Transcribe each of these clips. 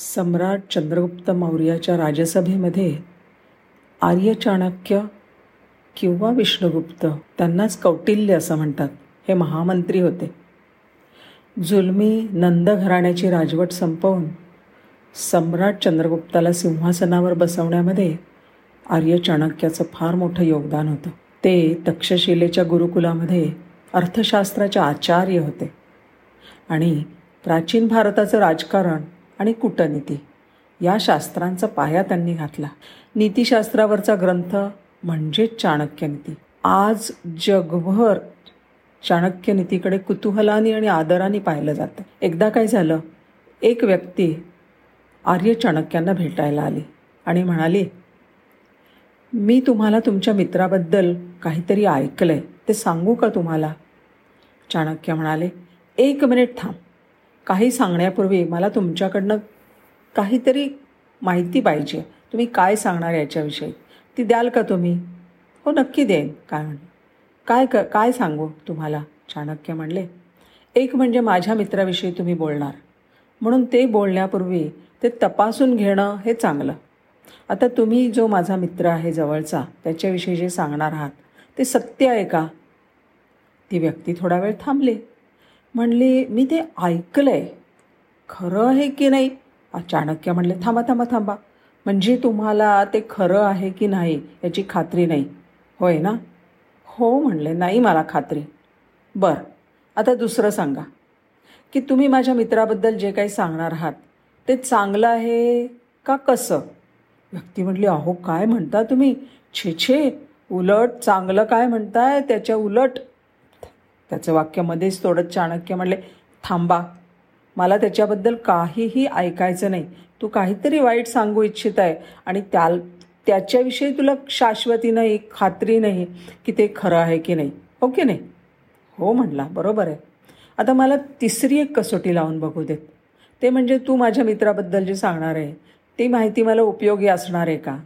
सम्राट चंद्रगुप्त मौर्याच्या राजसभेमध्ये आर्य चाणक्य किंवा विष्णुगुप्त त्यांनाच कौटिल्य असं म्हणतात हे महामंत्री होते. जुलमी नंद घराण्याची राजवट संपवून सम्राट चंद्रगुप्ताला सिंहासनावर बसवण्यामध्ये आर्य चाणक्याचं फार मोठं योगदान होतं. ते तक्षशिलेच्या गुरुकुलामध्ये अर्थशास्त्राचे आचार्य होते. आणि प्राचीन भारताचं राजकारण आणि कूटनीती या शास्त्रांचा पाया त्यांनी घातला. नीतिशास्त्रावरचा ग्रंथ म्हणजेच चाणक्यनीती. आज जगभर चाणक्यनीतीकडे कुतूहलाने आणि आदराने पाहिलं जातं. एकदा काय झालं? एक व्यक्ती आर्य चाणक्यांना भेटायला आली आणि म्हणाली मी तुम्हाला तुमच्या मित्राबद्दल काहीतरी ऐकलं आहे ते सांगू का तुम्हाला? चाणक्य म्हणाले एक मिनिट थांब. काही सांगण्यापूर्वी मला तुमच्याकडनं काहीतरी माहिती पाहिजे. तुम्ही काय सांगणार याच्याविषयी? ती द्याल का तुम्ही? हो नक्की देईन काय म्हण काय क काय सांगू तुम्हाला? चाणक्य म्हणले. एक म्हणजे माझ्या मित्राविषयी तुम्ही बोलणार. म्हणून ते बोलण्यापूर्वी ते तपासून घेणं हे चांगलं. आता तुम्ही जो माझा मित्र आहे जवळचा त्याच्याविषयी जे सांगणार आहात ते सत्य आहे का? ती व्यक्ती थोडा वेळ थांबली. म्हणली मी ते ऐकलं आहे खरं आहे की नाही? चाणक्य म्हणले थांबा थांबा थांबा. म्हणजे तुम्हाला ते खरं आहे की नाही याची खात्री नाही. होय ना? हो म्हणले नाही मला खात्री. बरं आता दुसरं सांगा. की तुम्ही माझ्या मित्राबद्दल जे काही सांगणार आहात ते चांगलं आहे का कसं? व्यक्ती म्हटली अहो काय म्हणता तुम्ही? छे छे. उलट चांगलं काय म्हणताय? त्याच्या उलट त्याचं वाक्य मध्येच तोडत चाणक्य म्हणले थांबा मला त्याच्याबद्दल काहीही ऐकायचं नाही. तू काहीतरी वाईट सांगू इच्छित आहे आणि त्या त्याच्याविषयी तुला शाश्वती नाही खात्री नाही की ते खरं आहे की नाही. हो की नाही? हो म्हणला बरोबर आहे. आता मला तिसरी एक कसोटी लावून बघू देत. ते म्हणजे तू माझ्या मित्राबद्दल जे सांगणार आहे ती माहिती मला उपयोगी असणार आहे का?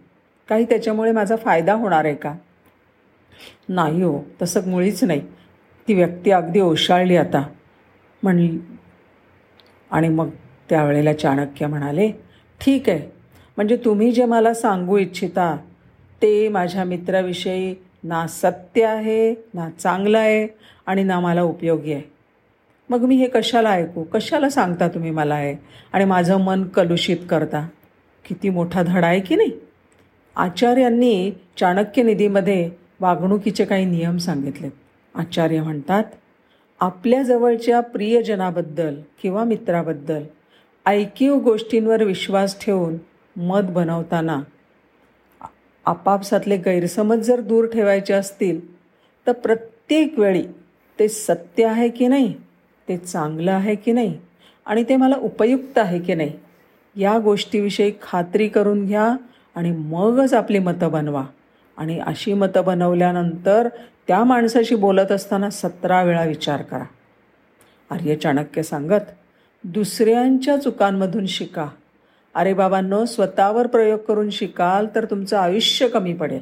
काही त्याच्यामुळे माझा फायदा होणार आहे का? नाही हो तसं मुळीच नाही. ती व्यक्ती अगदी ओशाळली आता. म्हणली आणि मग त्यावेळेला चाणक्य म्हणाले ठीक आहे. म्हणजे तुम्ही जे मला सांगू इच्छिता ते माझ्या मित्राविषयी ना सत्य आहे ना चांगलं आहे आणि ना मला उपयोगी आहे. मग मी हे कशाला ऐकू? कशाला सांगता तुम्ही मला आहे आणि माझं मन कलुषित करता. किती मोठा धडा आहे की नाही? आचार्यांनी चाणक्य निधीमध्ये वागणुकीचे काही नियम सांगितलेत. आचार्य म्हणतात आपल्या जवळच्या प्रियजनाबद्दल किंवा मित्राबद्दल ऐकीव गोष्टींवर विश्वास ठेवून मत बनवताना आपापसातले गैरसमज जर दूर ठेवायचे असतील तर प्रत्येक वेळी ते सत्य आहे की नाही ते चांगलं आहे की नाही आणि ते मला उपयुक्त आहे की नाही या गोष्टीविषयी खात्री करून घ्या आणि मगच आपली मतं बनवा. आणि अशी मतं बनवल्यानंतर त्या माणसाशी बोलत असताना सतरा वेळा विचार करा. आर्य चाणक्य सांगत दुसऱ्यांच्या चुकांमधून शिका. अरे बाबांनो स्वतःवर प्रयोग करून शिकाल तर तुमचं आयुष्य कमी पडेल.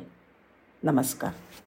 नमस्कार.